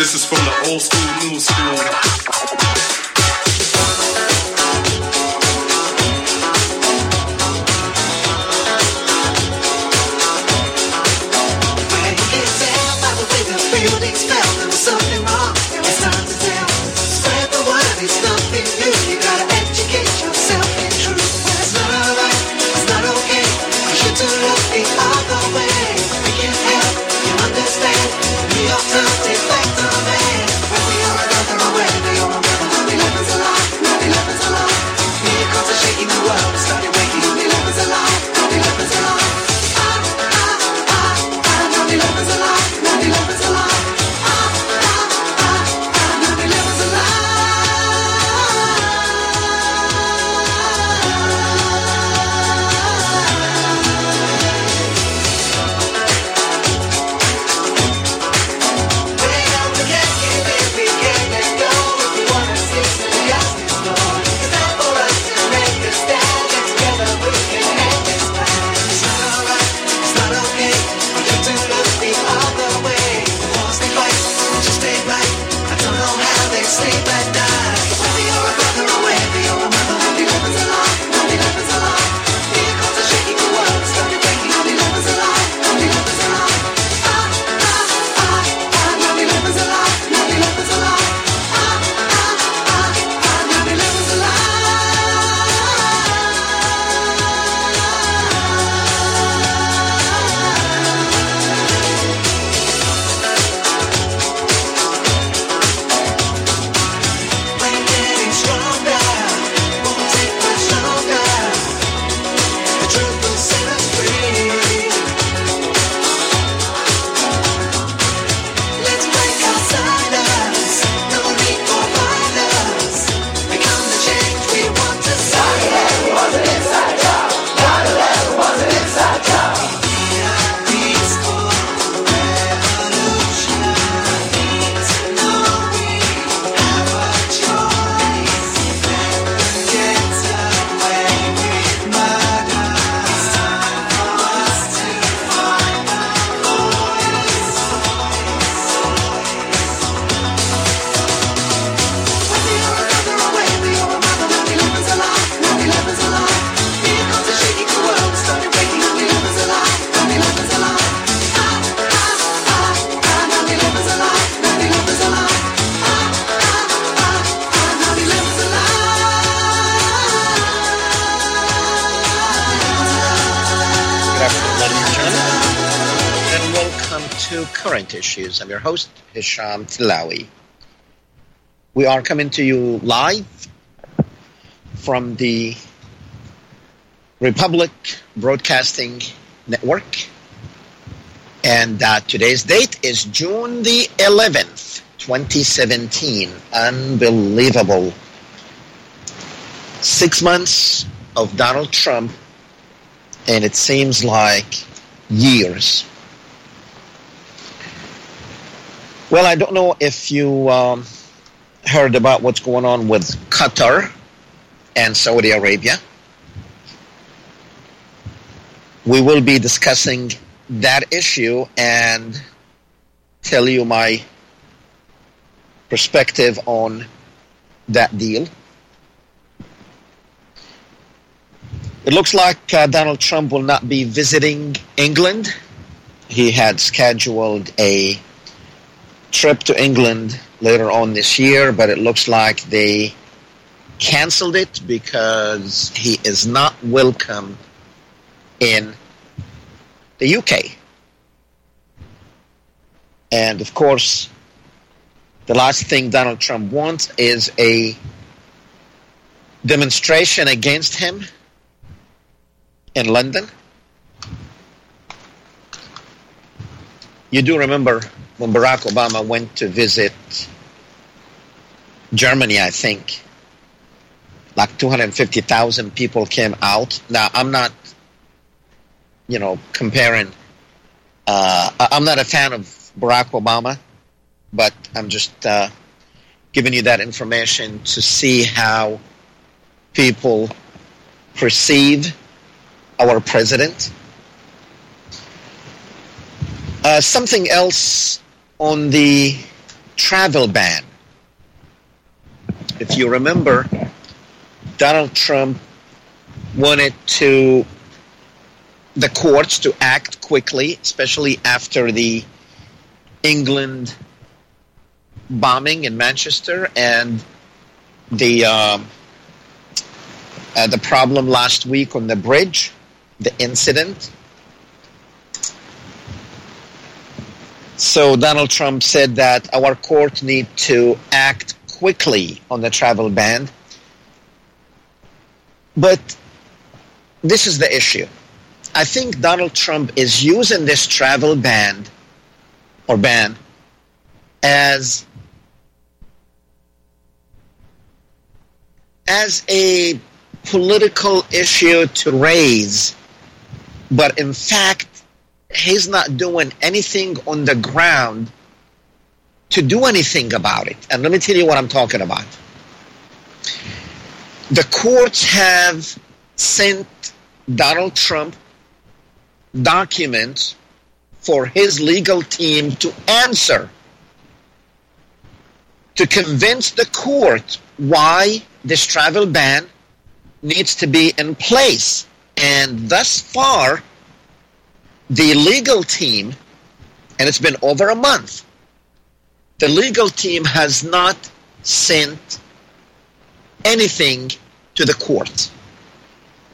This is from the old school, new school. Issues. I'm your host, Hesham Tillawi. We are coming to you live from the Republic Broadcasting Network. And uh, today's date is June the 11th, 2017. Unbelievable. Six months of Donald Trump and it seems like years. Well, I don't know if you um, heard about what's going on with Qatar and Saudi Arabia. We will be discussing that issue and tell you my perspective on that deal. It looks like uh, Donald Trump will not be visiting England. He had scheduled a trip to England later on this year, but it looks like they canceled it because he is not welcome in the UK. And of course, the last thing Donald Trump wants is a demonstration against him in London. You do remember when Barack Obama went to visit Germany, I think, like 250,000 people came out. Now, I'm not, you know, comparing, uh, I'm not a fan of Barack Obama, but I'm just uh, giving you that information to see how people perceive our president. Uh, something else on the travel ban. If you remember, Donald Trump wanted to the courts to act quickly, especially after the England bombing in Manchester and the uh, uh, the problem last week on the bridge, the incident. So Donald Trump said that our court need to act quickly on the travel ban. But this is the issue. I think Donald Trump is using this travel ban or ban as as a political issue to raise, but in fact, he's not doing anything on the ground to do anything about it. And let me tell you what I'm talking about. The courts have sent Donald Trump documents for his legal team to answer to convince the court why this travel ban needs to be in place. And thus far, the legal team, and it's been over a month, the legal team has not sent anything to the court.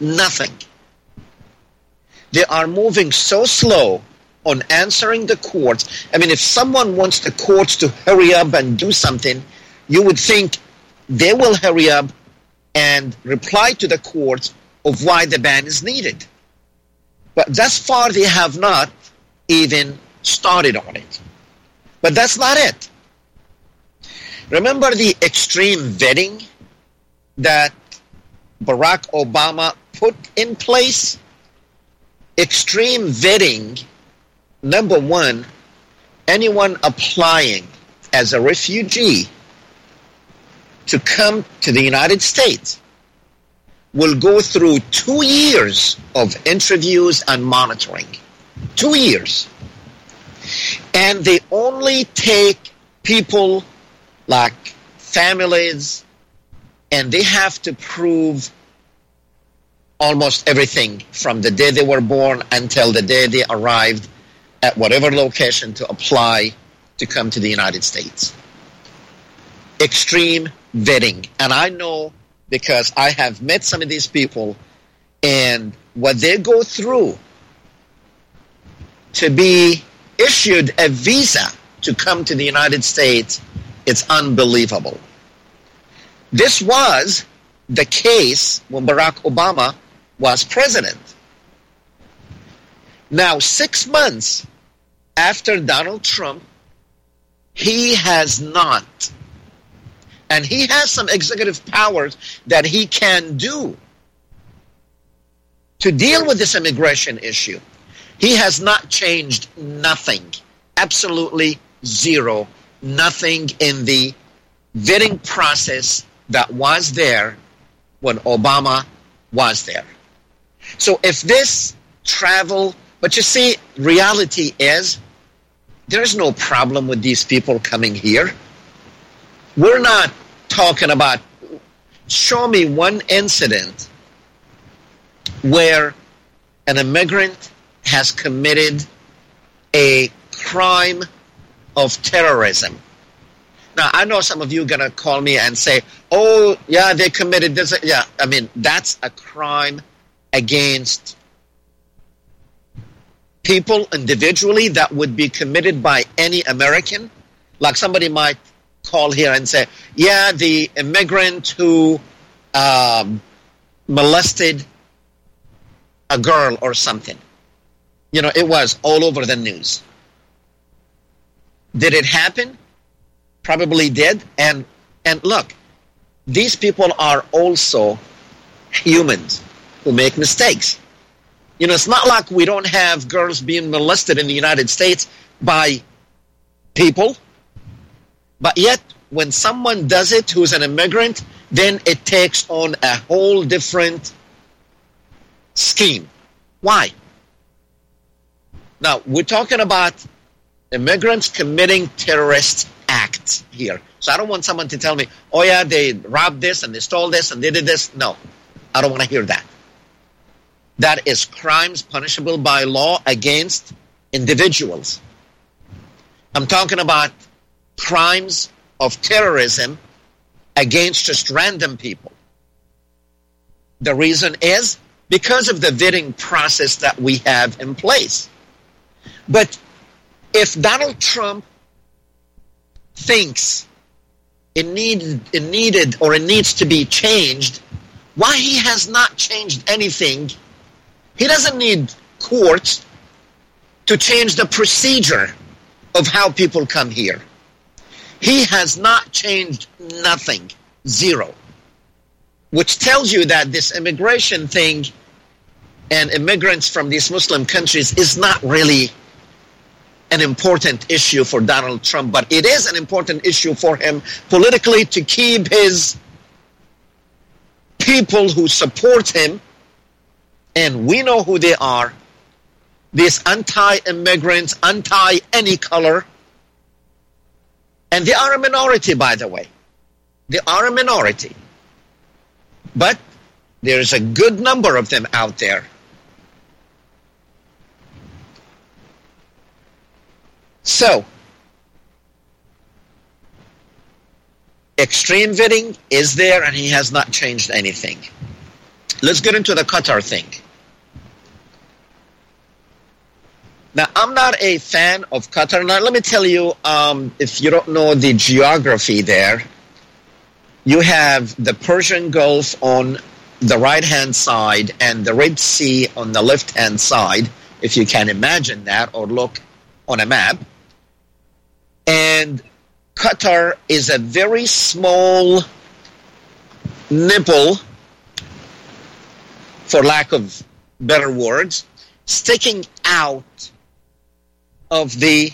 Nothing. They are moving so slow on answering the courts. I mean, if someone wants the courts to hurry up and do something, you would think they will hurry up and reply to the courts of why the ban is needed. But thus far, they have not even started on it. But that's not it. Remember the extreme vetting that Barack Obama put in place? Extreme vetting, number one, anyone applying as a refugee to come to the United States will go through two years of interviews and monitoring. Two years. And they only take people like families, and they have to prove almost everything from the day they were born until the day they arrived at whatever location to apply to come to the United States. Extreme vetting. And I know because I have met some of these people and what they go through to be issued a visa to come to the United States, it's unbelievable. This was the case when Barack Obama was president. Now, six months after Donald Trump, he has not and he has some executive powers that he can do to deal with this immigration issue. He has not changed nothing, absolutely zero, nothing in the vetting process that was there when Obama was there. So if this travel, but you see, reality is there is no problem with these people coming here. We're not talking about, show me one incident where an immigrant has committed a crime of terrorism. Now, I know some of you are going to call me and say, oh, yeah, they committed this. Yeah, I mean, that's a crime against people individually that would be committed by any American. Like somebody might call here and say, yeah, the immigrant who um, molested a girl or something. You know, it was all over the news. Did it happen? Probably did. And and look, these people are also humans who make mistakes. You know, it's not like we don't have girls being molested in the United States by people but yet, when someone does it who's an immigrant, then it takes on a whole different scheme. Why? Now, we're talking about immigrants committing terrorist acts here. So I don't want someone to tell me, oh yeah, they robbed this and they stole this and they did this. No, I don't want to hear that. That is crimes punishable by law against individuals. I'm talking about crimes of terrorism against just random people. The reason is because of the vetting process that we have in place. But if Donald Trump thinks it needed, it needed or it needs to be changed, why he has not changed anything? He doesn't need courts to change the procedure of how people come here. He has not changed nothing, zero. Which tells you that this immigration thing and immigrants from these Muslim countries is not really an important issue for Donald Trump, but it is an important issue for him politically to keep his people who support him, and we know who they are, these anti-immigrants, anti-any color, and they are a minority, by the way. They are a minority. But there's a good number of them out there. So, extreme vetting is there and he has not changed anything. Let's get into the Qatar thing. Now, I'm not a fan of Qatar. Now, let me tell you, um, if you don't know the geography there, you have the Persian Gulf on the right hand side and the Red Sea on the left hand side, if you can imagine that or look on a map. And Qatar is a very small nipple, for lack of better words, sticking out of the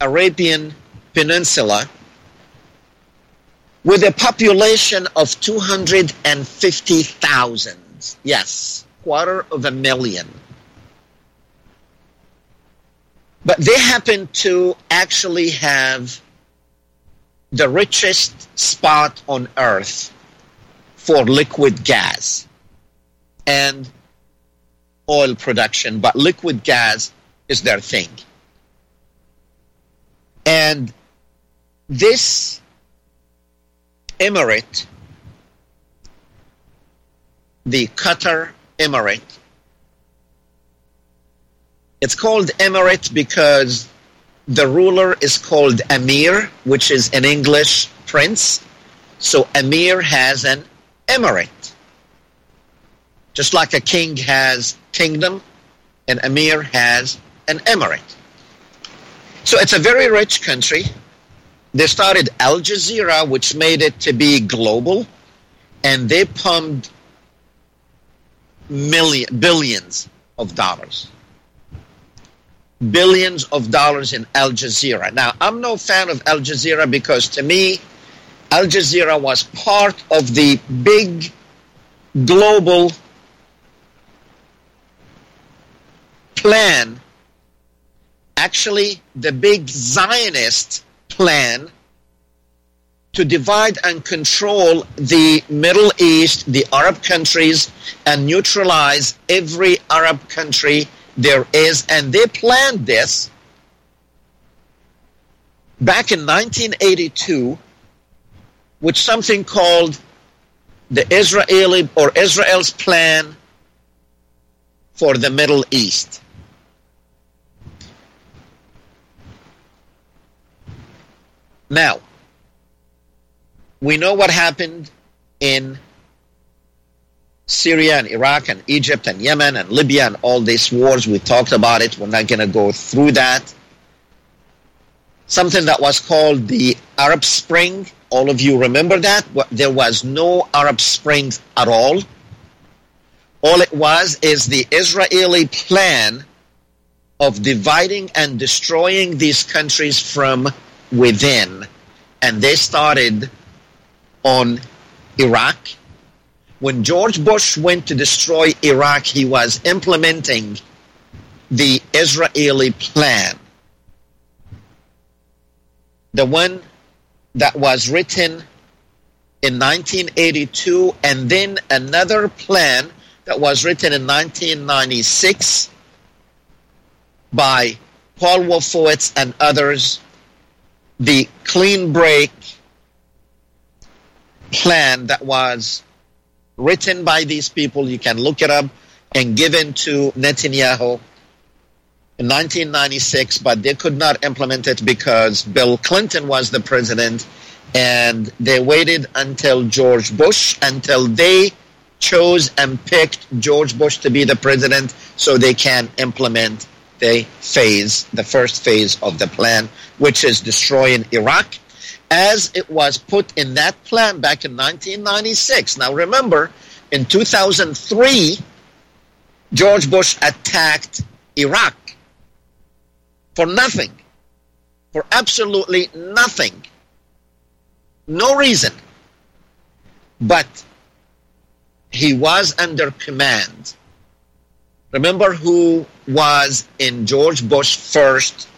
Arabian Peninsula with a population of 250,000. Yes, quarter of a million. But they happen to actually have the richest spot on earth for liquid gas and oil production, but liquid gas is their thing. And this emirate, the Qatar Emirate, it's called emirate because the ruler is called Emir, which is an English prince. So Emir has an emirate. Just like a king has kingdom, an Emir has an emirate. So it's a very rich country. They started Al Jazeera, which made it to be global, and they pumped million, billions of dollars. Billions of dollars in Al Jazeera. Now, I'm no fan of Al Jazeera because to me, Al Jazeera was part of the big global plan actually the big Zionist plan to divide and control the Middle East, the Arab countries, and neutralize every Arab country there is. And they planned this back in 1982 with something called the Israeli or Israel's plan for the Middle East. Now, we know what happened in Syria and Iraq and Egypt and Yemen and Libya and all these wars. We talked about it. We're not going to go through that. Something that was called the Arab Spring. All of you remember that? There was no Arab Spring at all. All it was is the Israeli plan of dividing and destroying these countries from within. And they started on Iraq. When George Bush went to destroy Iraq, he was implementing the Israeli plan. The one that was written in 1982, and then another plan that was written in 1996 by Paul Wolfowitz and others, the clean break plan that was written by these people. You can look it up and given to Netanyahu in 1996, but they could not implement it because Bill Clinton was the president and they waited until George Bush until they chose and picked George Bush to be the president so they can implement the phase, the first phase of the plan, which is destroying Iraq as it was put in that plan back in 1996. Now remember, in 2003, George Bush attacked Iraq for nothing, for absolutely nothing. No reason. But he was under command. Remember who was in George Bush first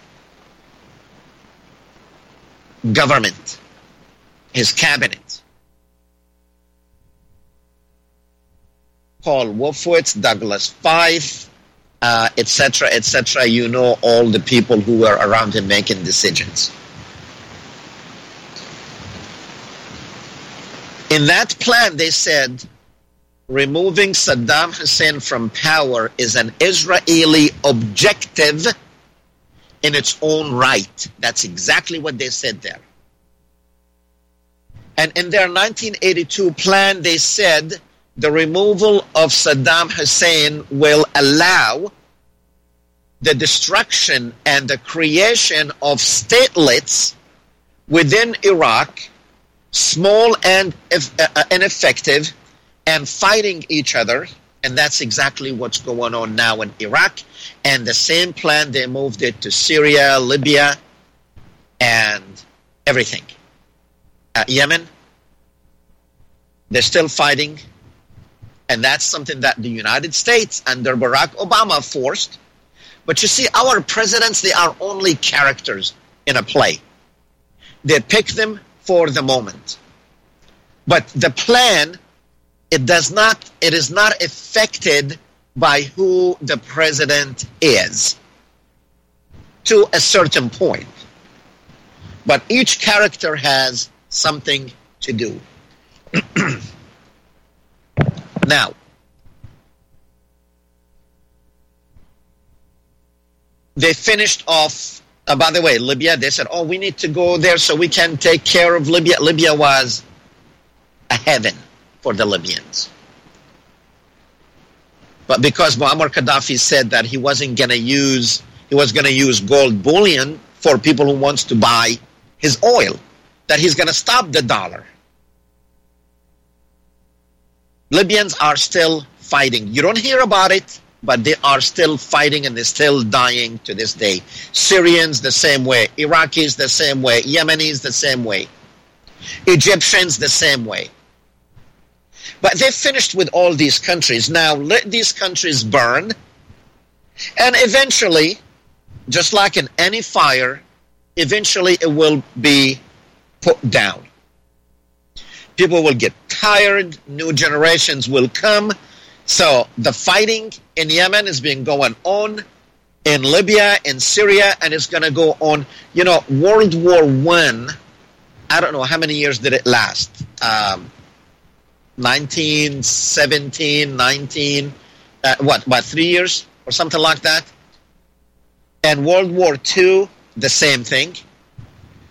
government, his cabinet. Paul Wolfowitz, Douglas Feith, etc., uh, etc. Et you know all the people who were around him making decisions. In that plan, they said removing Saddam Hussein from power is an Israeli objective in its own right. That's exactly what they said there. And in their 1982 plan, they said the removal of Saddam Hussein will allow the destruction and the creation of statelets within Iraq, small and uh, ineffective, and fighting each other and that's exactly what's going on now in Iraq. And the same plan, they moved it to Syria, Libya, and everything. Uh, Yemen, they're still fighting. And that's something that the United States under Barack Obama forced. But you see, our presidents, they are only characters in a play. They pick them for the moment. But the plan it does not it is not affected by who the president is to a certain point. But each character has something to do. Now they finished off uh, by the way libya they said oh we need to go there so we can take care of libya. Libya was a heaven for the Libyans. But because Muammar Gaddafi said that he wasn't going to use he was going to use gold bullion for people who wants to buy his oil, that he's going to stop the dollar. Libyans are still fighting. You don't hear about it, but they are still fighting and they're still dying to this day. Syrians the same way, Iraqis the same way, Yemenis the same way, Egyptians the same way. But they've finished with all these countries. Now let these countries burn. And eventually, just like in any fire, eventually it will be put down. People will get tired, new generations will come. So the fighting in Yemen is being going on in Libya, in Syria, and it's going to go on. You know, World War One. I, I don't know how many years did it last. Um, 1917, 19, uh, what, about three years or something like that. And World War II, the same thing.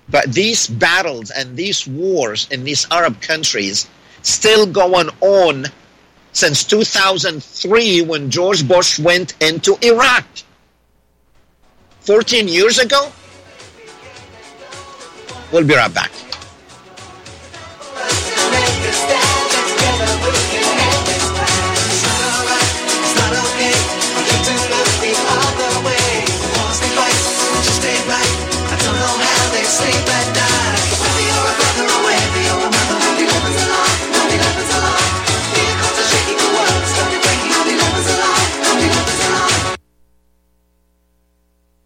But these battles and these wars in these Arab countries still going on since 2003 when George Bush went into Iraq. 14 years ago? We'll be right back.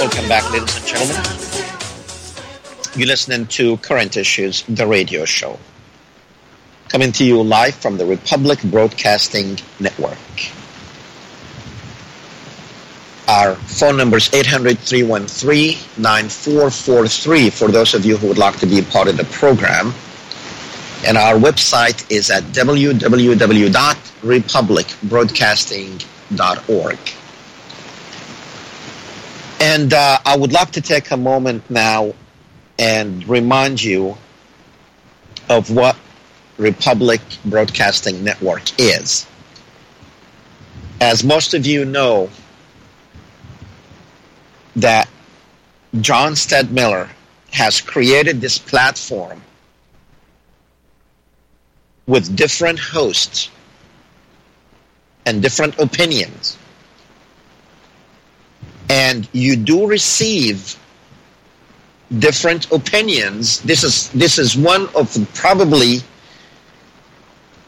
Welcome back, ladies and gentlemen. You're listening to Current Issues, the radio show. Coming to you live from the Republic Broadcasting Network. Our phone number is 800-313-9443 for those of you who would like to be a part of the program. And our website is at www.republicbroadcasting.org. And uh, I would like to take a moment now and remind you of what Republic Broadcasting Network is. As most of you know, that John Stadtmiller has created this platform with different hosts and different opinions and you do receive different opinions. This is this is one of probably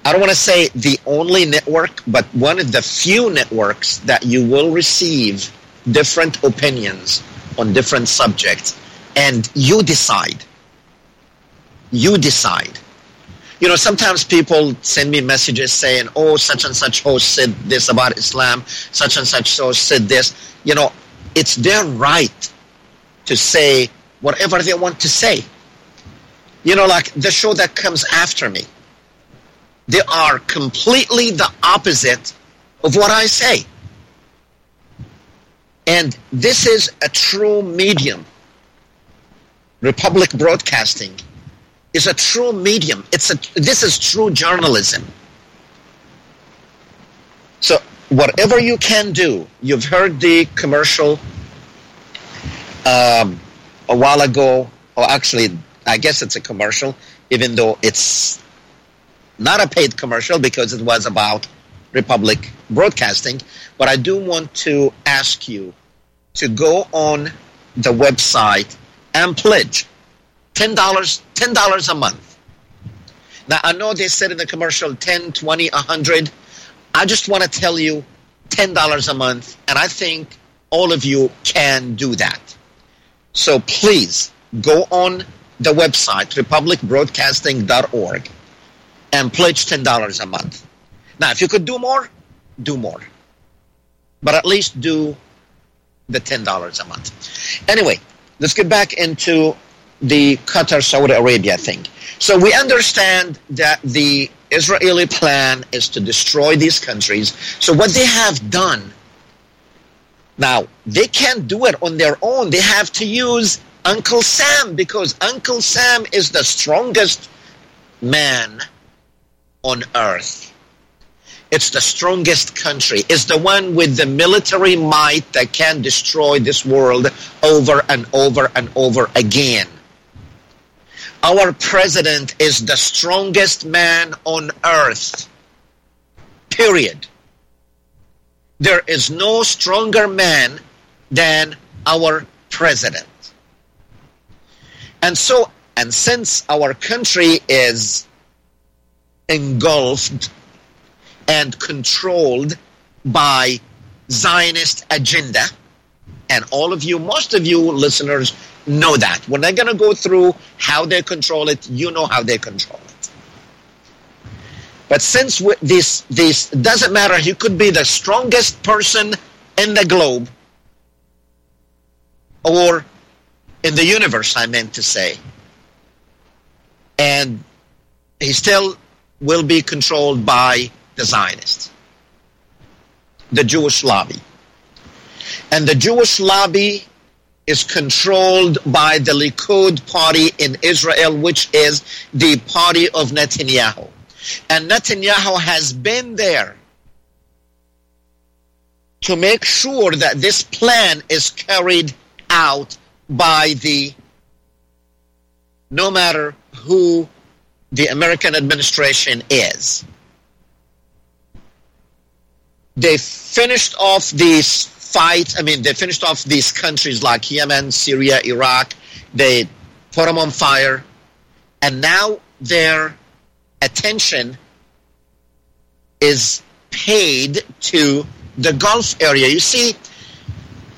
I don't want to say the only network but one of the few networks that you will receive different opinions on different subjects. And you decide. You decide. You know sometimes people send me messages saying oh such and such host said this about islam. Such and such host said this. You know it's their right to say whatever they want to say. You know, like the show that comes after me, they are completely the opposite of what I say. And this is a true medium. Republic Broadcasting is a true medium. It's a, this is true journalism. So whatever you can do, you've heard the commercial um, a while ago, or actually, I guess it's a commercial, even though it's not a paid commercial because it was about Republic Broadcasting. But I do want to ask you to go on the website and pledge $10, $10 a month. Now, I know they said in the commercial 10, 20, 100. I just want to tell you $10 a month, and I think all of you can do that. So please go on the website, republicbroadcasting.org, and pledge $10 a month. Now, if you could do more, do more. But at least do the $10 a month. Anyway, let's get back into the Qatar Saudi Arabia thing. So we understand that the Israeli plan is to destroy these countries. So what they have done now, they can't do it on their own. They have to use Uncle Sam because Uncle Sam is the strongest man on earth. It's the strongest country. It's the one with the military might that can destroy this world over and over and over again. Our president is the strongest man on earth. Period. There is no stronger man than our president. And so, and since our country is engulfed and controlled by Zionist agenda, and all of you, most of you listeners know that. We're not going to go through how they control it. You know how they control it. But since this this doesn't matter, he could be the strongest person in the globe or in the universe. I meant to say, and he still will be controlled by the Zionists, the Jewish lobby, and the Jewish lobby is controlled by the Likud party in Israel, which is the party of Netanyahu. And Netanyahu has been there to make sure that this plan is carried out by the no matter who the American administration is. They finished off these fights. I mean, they finished off these countries like Yemen, Syria, Iraq. They put them on fire. And now their attention is paid to the Gulf area. You see,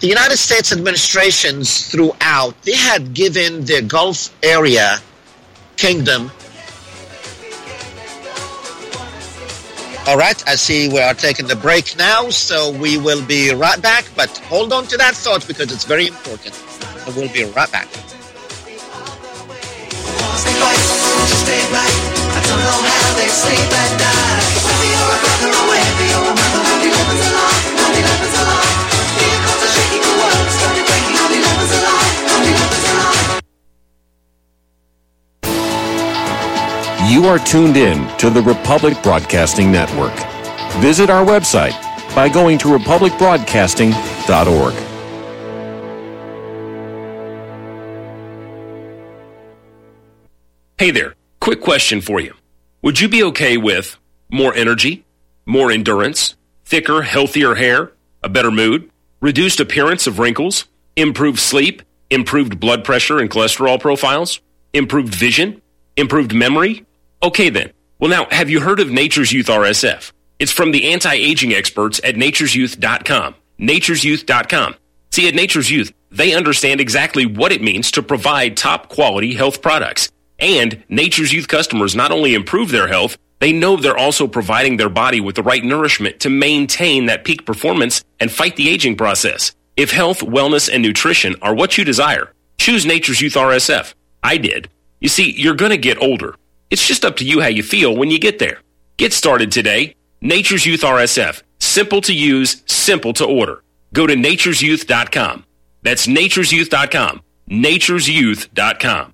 the United States administrations throughout, they had given the Gulf area kingdom. All right, I see we are taking the break now, so we will be right back. But hold on to that thought because it's very important. And we'll be right back. You are tuned in to the Republic Broadcasting Network. Visit our website by going to republicbroadcasting.org. Hey there, quick question for you. Would you be okay with more energy, more endurance, thicker, healthier hair, a better mood, reduced appearance of wrinkles, improved sleep, improved blood pressure and cholesterol profiles, improved vision, improved memory? Okay then. Well now, have you heard of Nature's Youth RSF? It's from the anti-aging experts at nature'syouth.com. nature'syouth.com. See, at Nature's Youth, they understand exactly what it means to provide top quality health products. And Nature's Youth customers not only improve their health, they know they're also providing their body with the right nourishment to maintain that peak performance and fight the aging process. If health, wellness, and nutrition are what you desire, choose Nature's Youth RSF. I did. You see, you're going to get older. It's just up to you how you feel when you get there. Get started today. Nature's Youth RSF. Simple to use, simple to order. Go to nature'syouth.com. That's nature'syouth.com. nature'syouth.com.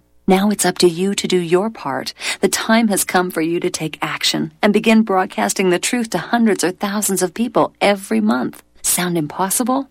Now it's up to you to do your part. The time has come for you to take action and begin broadcasting the truth to hundreds or thousands of people every month. Sound impossible?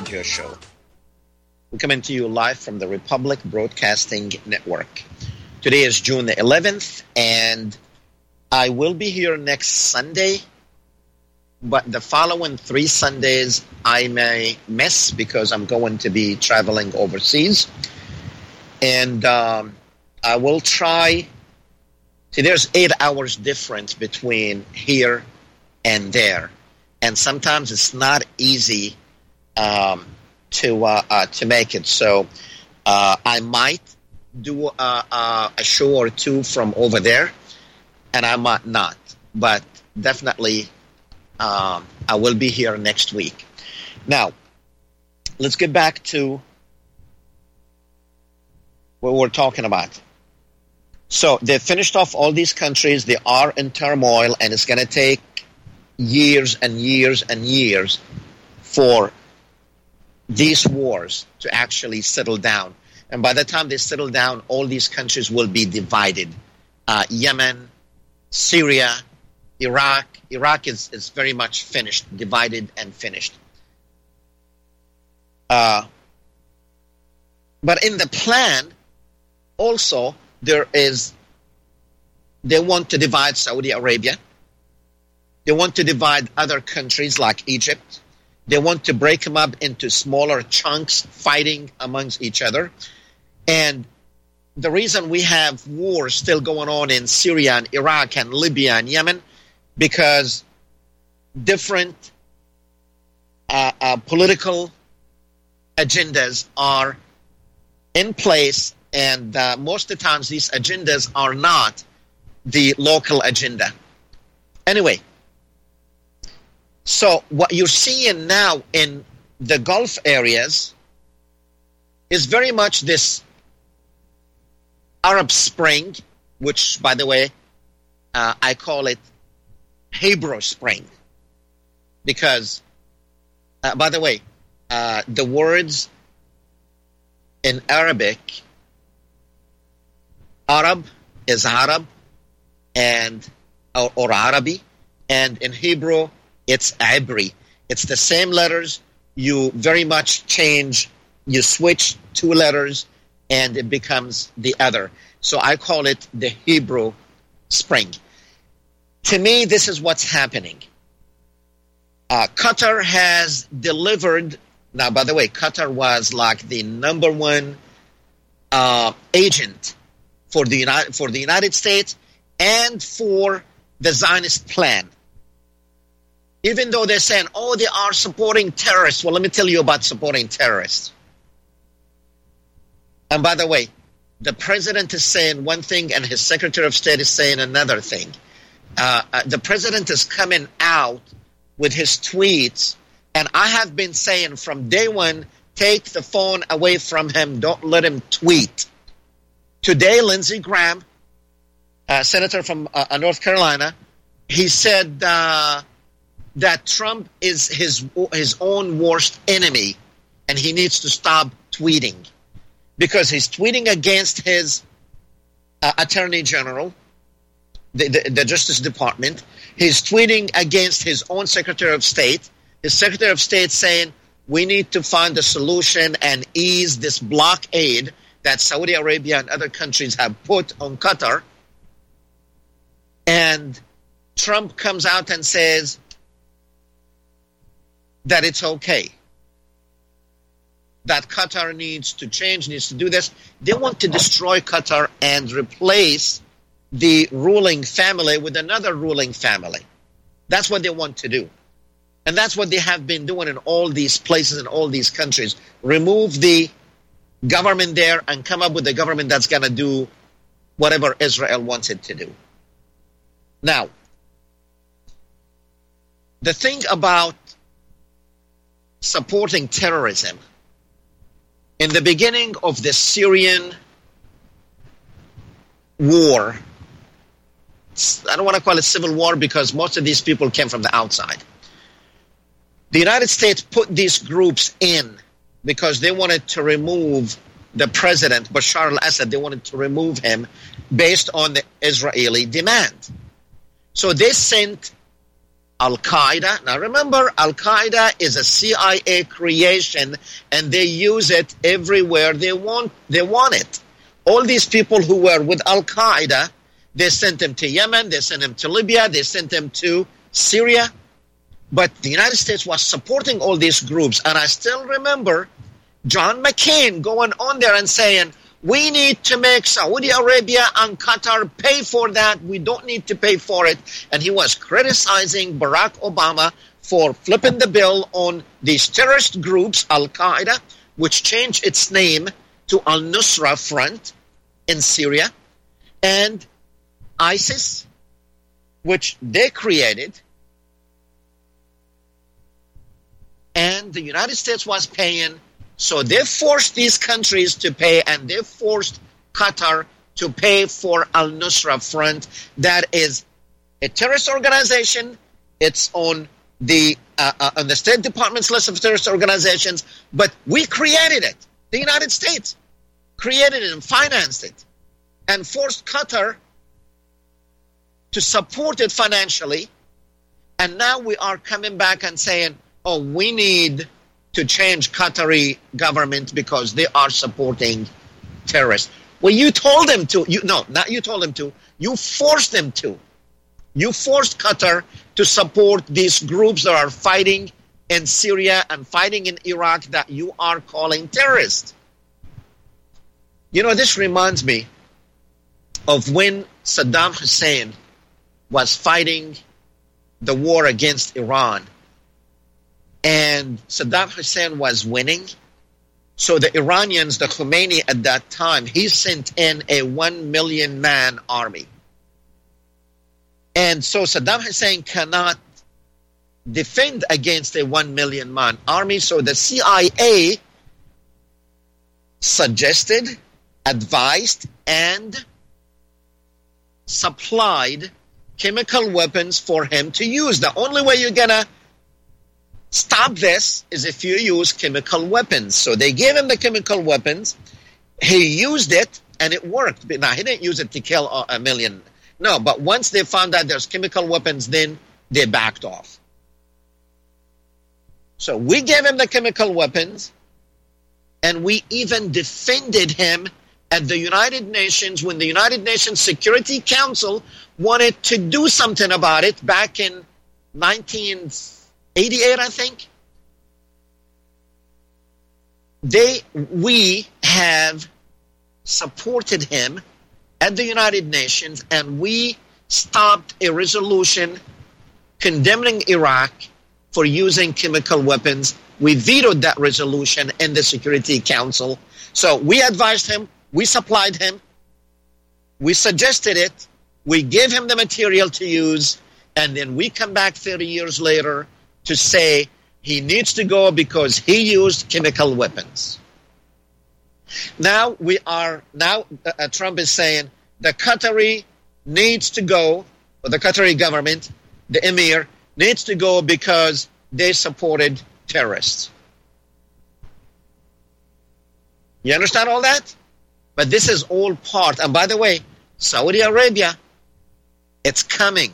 Radio show. We're coming to you live from the Republic Broadcasting Network. Today is June the 11th, and I will be here next Sunday, but the following three Sundays I may miss because I'm going to be traveling overseas. And um, I will try. See, there's eight hours difference between here and there, and sometimes it's not easy um, to uh, uh, to make it. So uh, I might do uh, a show or two from over there, and I might not. But definitely, um, I will be here next week. Now, let's get back to what we're talking about. So they finished off all these countries. They are in turmoil, and it's going to take years and years and years for these wars to actually settle down. And by the time they settle down, all these countries will be divided. Uh, Yemen, Syria, Iraq. Iraq is, is very much finished, divided and finished. Uh, but in the plan, also, there is, they want to divide Saudi Arabia. They want to divide other countries like Egypt. They want to break them up into smaller chunks, fighting amongst each other. And the reason we have wars still going on in Syria and Iraq and Libya and Yemen, because different uh, uh, political agendas are in place, and uh, most of the times these agendas are not the local agenda. Anyway, so what you're seeing now in the Gulf areas is very much this Arab Spring, which, by the way, uh, I call it Hebrew Spring, because, uh, by the way, uh, the words in Arabic, Arab is Arab, and or, or Arabi, and in Hebrew it's Abri. It's the same letters. You very much change. You switch two letters, and it becomes the other. So I call it the Hebrew Spring. To me, this is what's happening. Uh, Qatar has delivered. Now, by the way, Qatar was like the number one uh, agent for the United for the United States and for the Zionist plan. Even though they're saying, "Oh, they are supporting terrorists," well, let me tell you about supporting terrorists. And by the way, the president is saying one thing, and his secretary of state is saying another thing. Uh, uh, the president is coming out with his tweets, and I have been saying from day one, take the phone away from him. Don't let him tweet. Today, Lindsey Graham, uh, senator from uh, North Carolina, he said uh, that Trump is his his own worst enemy, and he needs to stop tweeting because he's tweeting against his uh, attorney general, the, the, the Justice Department. He's tweeting against his own Secretary of State. His Secretary of State saying we need to find a solution and ease this blockade that Saudi Arabia and other countries have put on Qatar. And Trump comes out and says that it's okay. That Qatar needs to change, needs to do this. They want to destroy Qatar and replace the ruling family with another ruling family. That's what they want to do. And that's what they have been doing in all these places in all these countries. Remove the government there and come up with a government that's going to do whatever Israel wants it to do. Now, the thing about supporting terrorism in the beginning of the Syrian war, I don't want to call it civil war because most of these people came from the outside. The United States put these groups in because they wanted to remove the president, Bashar al Assad, they wanted to remove him based on the Israeli demand. So they sent Al Qaeda. Now remember, Al Qaeda is a CIA creation and they use it everywhere they want, they want it. All these people who were with Al Qaeda, they sent them to Yemen, they sent them to Libya, they sent them to Syria. But the United States was supporting all these groups. And I still remember John McCain going on there and saying, we need to make Saudi Arabia and Qatar pay for that. We don't need to pay for it. And he was criticizing Barack Obama for flipping the bill on these terrorist groups, Al Qaeda, which changed its name to Al Nusra Front in Syria, and ISIS, which they created. And the United States was paying so they forced these countries to pay, and they forced Qatar to pay for Al Nusra Front. That is a terrorist organization. It's on the uh, uh, on the State Department's list of terrorist organizations, but we created it. The United States created it and financed it, and forced Qatar to support it financially. And now we are coming back and saying, "Oh, we need." To change Qatari government because they are supporting terrorists. Well, you told them to. You no, not you told them to. You forced them to. You forced Qatar to support these groups that are fighting in Syria and fighting in Iraq that you are calling terrorists. You know, this reminds me of when Saddam Hussein was fighting the war against Iran and Saddam Hussein was winning. So the Iranians, the Khomeini at that time, he sent in a one million man army. And so Saddam Hussein cannot defend against a one million man army. So the CIA suggested, advised, and supplied chemical weapons for him to use. The only way you're gonna stop this is if you use chemical weapons. So they gave him the chemical weapons. He used it and it worked. Now he didn't use it to kill a million. No, but once they found out there's chemical weapons, then they backed off. So we gave him the chemical weapons and we even defended him at the United Nations when the United Nations Security Council wanted to do something about it back in 1988, I think. They, we have supported him at the United Nations and we stopped a resolution condemning Iraq for using chemical weapons. We vetoed that resolution in the Security Council. So we advised him, we supplied him, we suggested it, we gave him the material to use, and then we come back 30 years later to say he needs to go because he used chemical weapons. Now we are, now uh, Trump is saying the Qatari needs to go, or the Qatari government, the emir, needs to go because they supported terrorists. You understand all that? But this is all part. And by the way, Saudi Arabia, it's coming.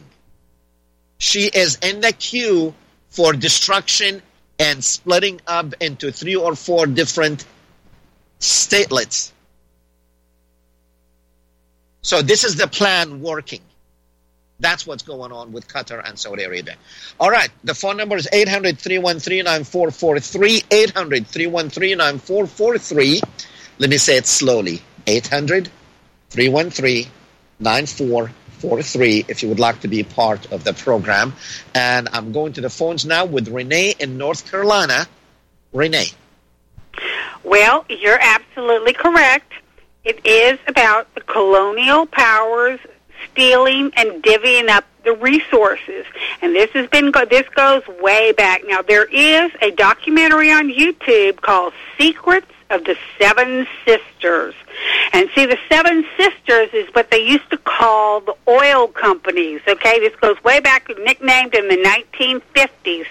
She is in the queue for destruction and splitting up into three or four different statelets. So this is the plan working. That's what's going on with Qatar and Saudi Arabia. All right, the phone number is 800 313 9443. 800 313 9443. Let me say it slowly 800 313 9443 if you would like to be part of the program. And I'm going to the phones now with Renee in North Carolina. Renee. Well, you're absolutely correct. It is about the colonial powers stealing and divvying up the resources. And this has been this goes way back. Now there is a documentary on YouTube called Secrets of the Seven Sisters. And see the Seven Sisters is what they used to call the oil companies, okay? This goes way back nicknamed in the 1950s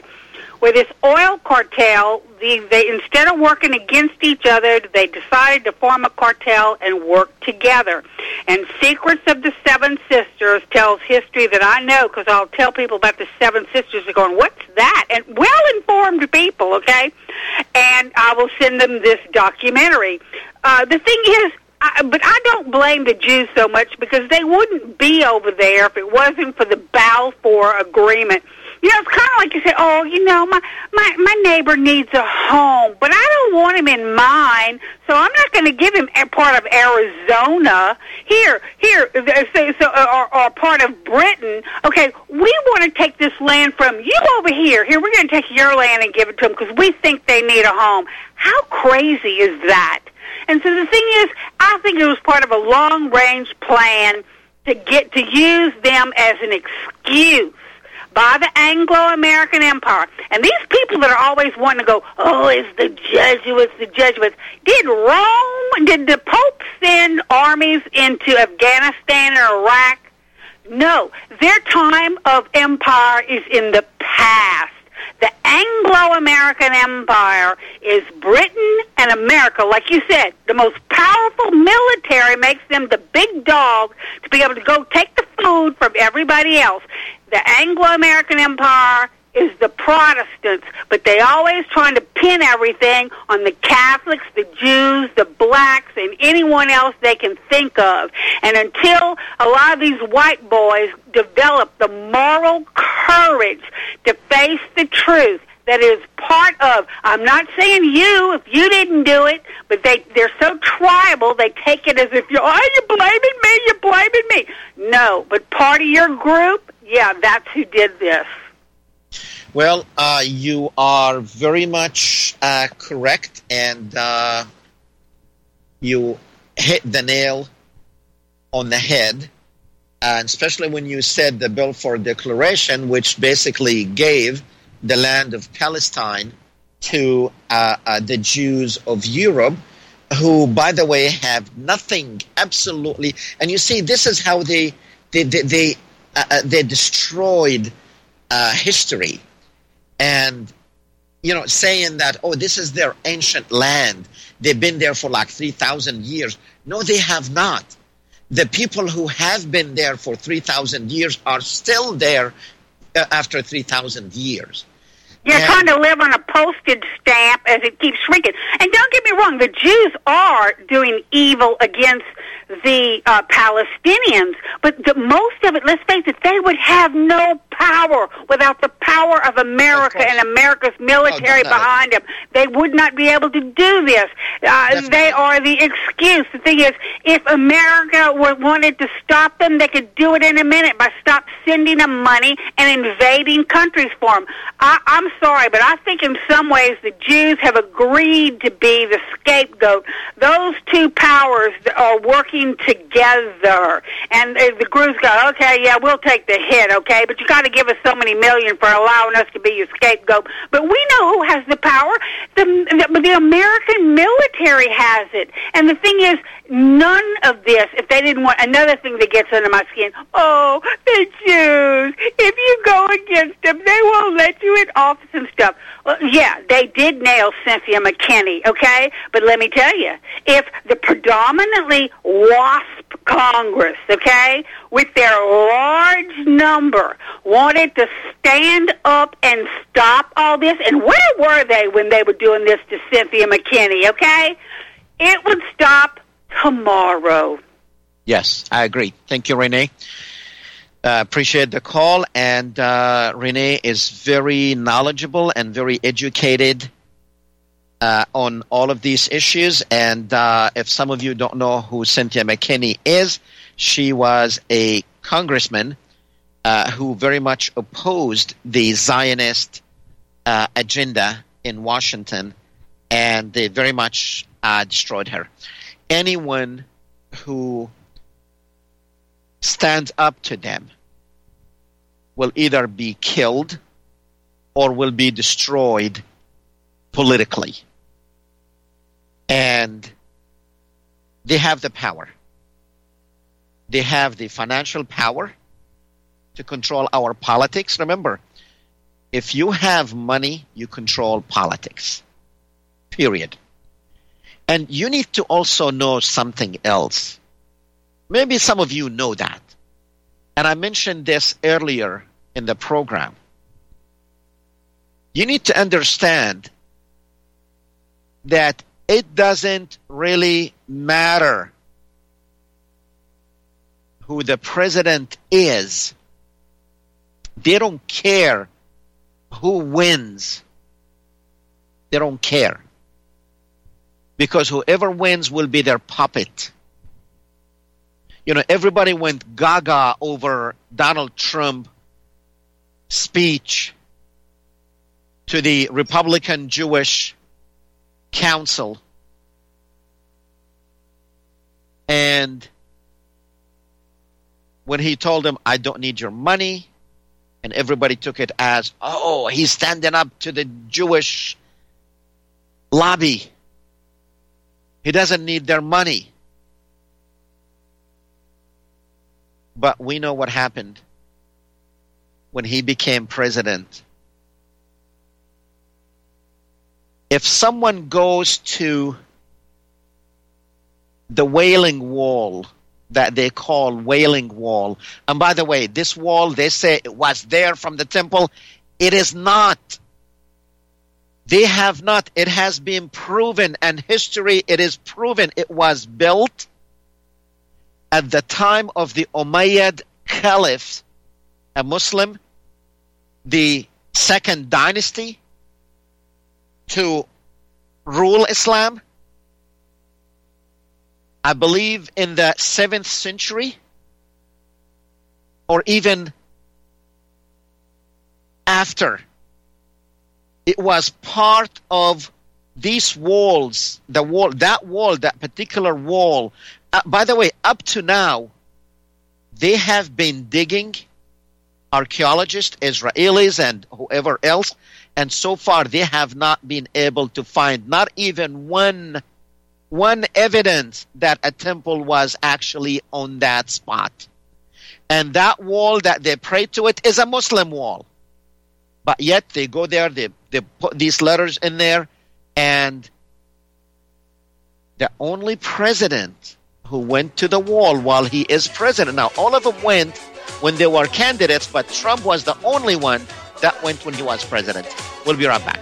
where this oil cartel, the, they instead of working against each other, they decided to form a cartel and work together. And Secrets of the Seven Sisters tells history that I know because I'll tell people about the Seven Sisters. They're going, "What's that?" And well-informed people, okay. And I will send them this documentary. Uh, the thing is, I, but I don't blame the Jews so much because they wouldn't be over there if it wasn't for the Balfour Agreement. You know, it's kind of like you say, "Oh, you know, my my my neighbor needs a home, but I don't want him in mine, so I'm not going to give him a part of Arizona here, here, so, so uh, or, or part of Britain. Okay, we want to take this land from you over here. Here, we're going to take your land and give it to them because we think they need a home. How crazy is that?" And so the thing is, I think it was part of a long range plan to get to use them as an excuse by the Anglo-American Empire. And these people that are always wanting to go, oh, it's the Jesuits, the Jesuits. Did Rome, did the Pope send armies into Afghanistan or Iraq? No. Their time of empire is in the past. The Anglo-American Empire is Britain and America. Like you said, the most powerful military makes them the big dog to be able to go take the food from everybody else. The Anglo-American Empire is the Protestants, but they always trying to pin everything on the Catholics, the Jews, the blacks, and anyone else they can think of. And until a lot of these white boys develop the moral courage to face the truth, that is part of I'm not saying you if you didn't do it, but they they're so tribal they take it as if you're oh you're blaming me, you're blaming me. No, but part of your group, yeah, that's who did this. Well, uh, you are very much uh, correct, and uh, you hit the nail on the head, and especially when you said the Balfour Declaration, which basically gave the land of Palestine to uh, uh, the Jews of Europe, who, by the way, have nothing absolutely. And you see, this is how they they they they, uh, they destroyed history, and you know, saying that oh, this is their ancient land. They've been there for like three thousand years. No, they have not. The people who have been there for three thousand years are still there uh, after three thousand years. You're And- trying to live on a postage stamp as it keeps shrinking. And don't get me wrong, the Jews are doing evil against the uh, Palestinians, but the, most of it, let's face it, they would have no power without the power of America course. and America's military definitely. behind them. They would not be able to do this. Uh, they are the excuse. The thing is, if America were, wanted to stop them, they could do it in a minute by stop sending them money and invading countries for them. I, I'm sorry, but I think in some ways the Jews have agreed to be the scapegoat. Those two powers are working together, and the groups okay, yeah, we'll take the hit, okay, but you got to give us so many million for allowing us to be your scapegoat. But we know who has the power. The, the, the American military has it, and the thing is, none of this. If they didn't want another thing that gets under my skin, oh, the Jews. If you go against them, they won't let you in office and stuff. Well, yeah, they did nail Cynthia McKinney, okay? But let me tell you, if the predominantly WASP Congress, okay, with their large number, wanted to stand up and stop all this, and where were they when they were doing this to Cynthia McKinney, okay? It would stop tomorrow. Yes, I agree. Thank you, Renee. Uh, appreciate the call. And uh, Renee is very knowledgeable and very educated uh, on all of these issues. And uh, if some of you don't know who Cynthia McKinney is, she was a congressman uh, who very much opposed the Zionist uh, agenda in Washington, and they very much uh, destroyed her. Anyone who stands up to them will either be killed or will be destroyed politically. And they have the power. They have the financial power to control our politics. Remember, if you have money, you control politics. Period. And you need to also know something else. Maybe some of you know that. And I mentioned this earlier in the program. You need to understand that it doesn't really matter who the president is. They don't care who wins. They don't care. Because whoever wins will be their puppet you know, everybody went gaga over Donald Trump speech to the Republican Jewish Council. And when he told them, I don't need your money, and everybody took it as, oh, he's standing up to the Jewish lobby. He doesn't need their money. But we know what happened when he became president. If someone goes to the Wailing Wall that they call Wailing Wall, and by the way, this wall they say it was there from the temple, it is not. They have not. It has been proven, and history it is proven it was built at the time of the Umayyad Caliph, a Muslim, the second dynasty to rule Islam. I believe in the seventh century or even after it was part of these walls, the wall, that wall, that particular wall. Uh, by the way, up to now, they have been digging, archaeologists, Israelis, and whoever else, and so far they have not been able to find not even one one evidence that a temple was actually on that spot. And that wall that they pray to it is a Muslim wall. But yet they go there, they, they put these letters in there, and the only president who went to the wall while he is president. Now, all of them went when they were candidates, but Trump was the only one that went when he was president. We'll be right back.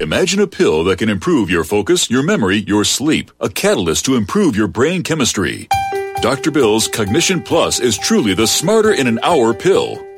Imagine a pill that can improve your focus, your memory, your sleep, a catalyst to improve your brain chemistry. Dr. Bill's Cognition Plus is truly the smarter in an hour pill.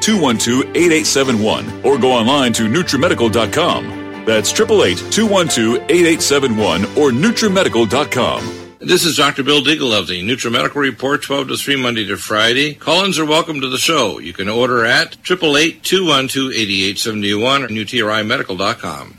888-212-8871 or go online to NutriMedical.com. That's 888-212-8871 or NutriMedical.com. This is Dr. Bill Deagle of the NutriMedical Report, 12 to 3, Monday to Friday. Call-ins are welcome to the show. You can order at 888-212-8871 or NutriMedical.com.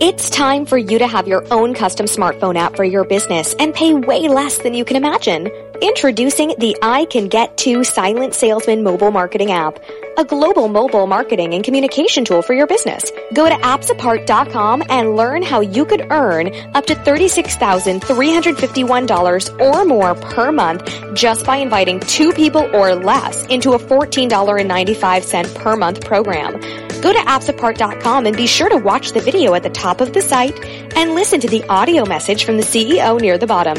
It's time for you to have your own custom smartphone app for your business and pay way less than you can imagine. Introducing the I Can Get To Silent Salesman mobile marketing app, a global mobile marketing and communication tool for your business. Go to appsapart.com and learn how you could earn up to $36,351 or more per month just by inviting two people or less into a $14.95 per month program. Go to appsapart.com and be sure to watch the video at the top of the site and listen to the audio message from the CEO near the bottom.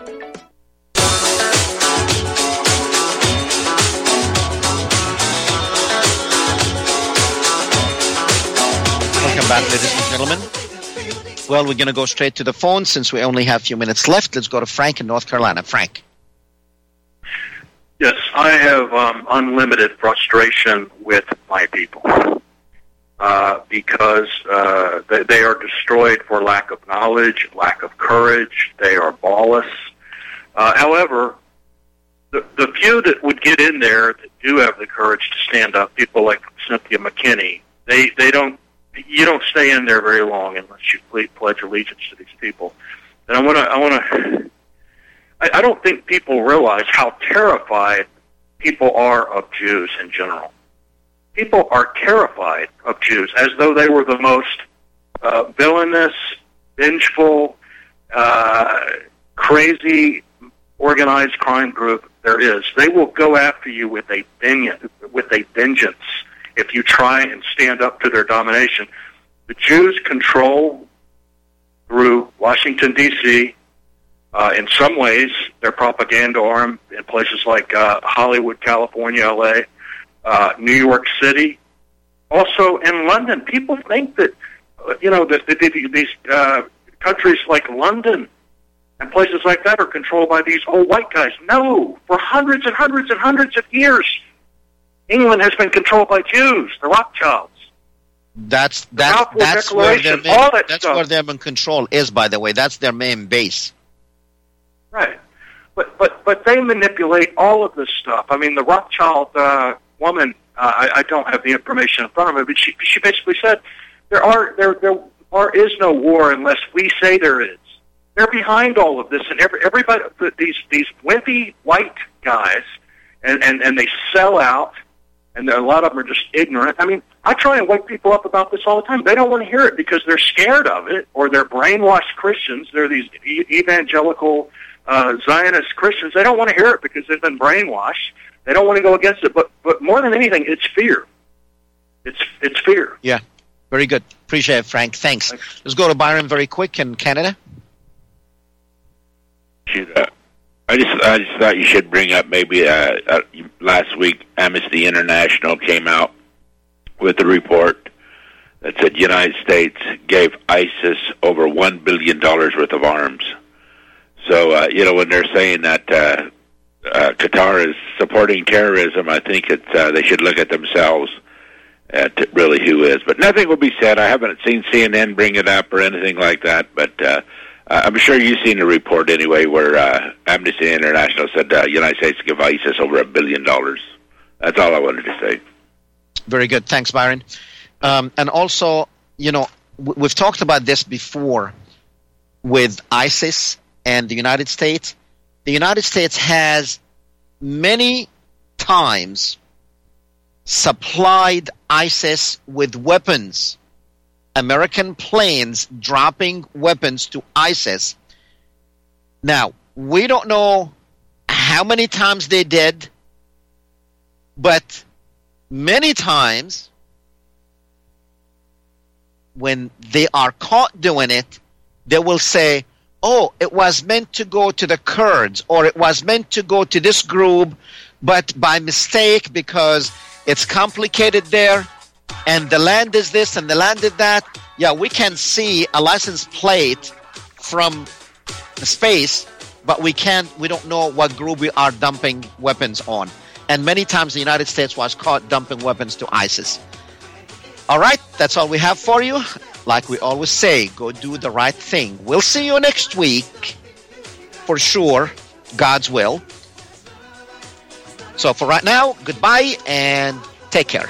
Back, ladies and gentlemen. Well, we're going to go straight to the phone since we only have a few minutes left. Let's go to Frank in North Carolina. Frank. Yes, I have um, unlimited frustration with my people uh, because uh, they, they are destroyed for lack of knowledge, lack of courage. They are ballless. Uh, however, the, the few that would get in there that do have the courage to stand up, people like Cynthia McKinney, they they don't. You don't stay in there very long unless you pledge allegiance to these people. And I want to. I want to. I, I don't think people realize how terrified people are of Jews in general. people are terrified of Jews as though they were the most uh, villainous, vengeful, uh, crazy, organized crime group there is. They will go after you with a vengeance, with a vengeance if you try and stand up to their domination. The Jews control through Washington D.C. Uh, in some ways, their propaganda arm in places like uh, Hollywood, California, L.A., uh, New York City, also in London. People think that you know that, that these uh, countries like London and places like that are controlled by these old white guys. No, for hundreds and hundreds and hundreds of years, England has been controlled by Jews, the Rothschilds. That's that, that's where their main, all that that's stuff. where their main control is. By the way, that's their main base. Right. But but but they manipulate all of this stuff. I mean, the Rothschild uh, woman. Uh, I, I don't have the information in front of me, but she she basically said there are there there are is no war unless we say there is. They're behind all of this, and every everybody these these wimpy white guys, and and and they sell out, and a lot of them are just ignorant. I mean, I try and wake people up about this all the time. They don't want to hear it because they're scared of it, or they're brainwashed Christians. They're these e- evangelical uh, Zionist Christians. They don't want to hear it because they've been brainwashed. They don't want to go against it. But but more than anything, it's fear. It's it's fear. Yeah, very good. Appreciate it, Frank. Thanks. Let's go to Byron very quick in Canada. should, uh, I just I just thought you should bring up maybe uh, uh, last week Amnesty International came out with a report that said the United States gave ISIS over one billion dollars worth of arms. So uh, you know when they're saying that uh, uh, Qatar is supporting terrorism, I think it's uh, they should look at themselves at really who is. But nothing will be said. I haven't seen CNN bring it up or anything like that. But uh, I'm sure you've seen a report anyway where uh, Amnesty International said uh, United States give ISIS over a billion dollars. That's all I wanted to say. Very good. Thanks, Byron. Um, and also, you know, we've talked about this before with ISIS and the United States. The United States has many times supplied ISIS with weapons. American planes dropping weapons to ISIS. Now, we don't know how many times they did, but many times when they are caught doing it, they will say, oh, it was meant to go to the Kurds or it was meant to go to this group, but by mistake because it's complicated there and the land is this and the land is that. Yeah, we can see a license plate from space, but we can't, we don't know what group we are dumping weapons on. And many times the United States was caught dumping weapons to ISIS. All right, that's all we have for you. Like we always say, go do the right thing. We'll see you next week for sure, God's will. So for right now, goodbye and take care.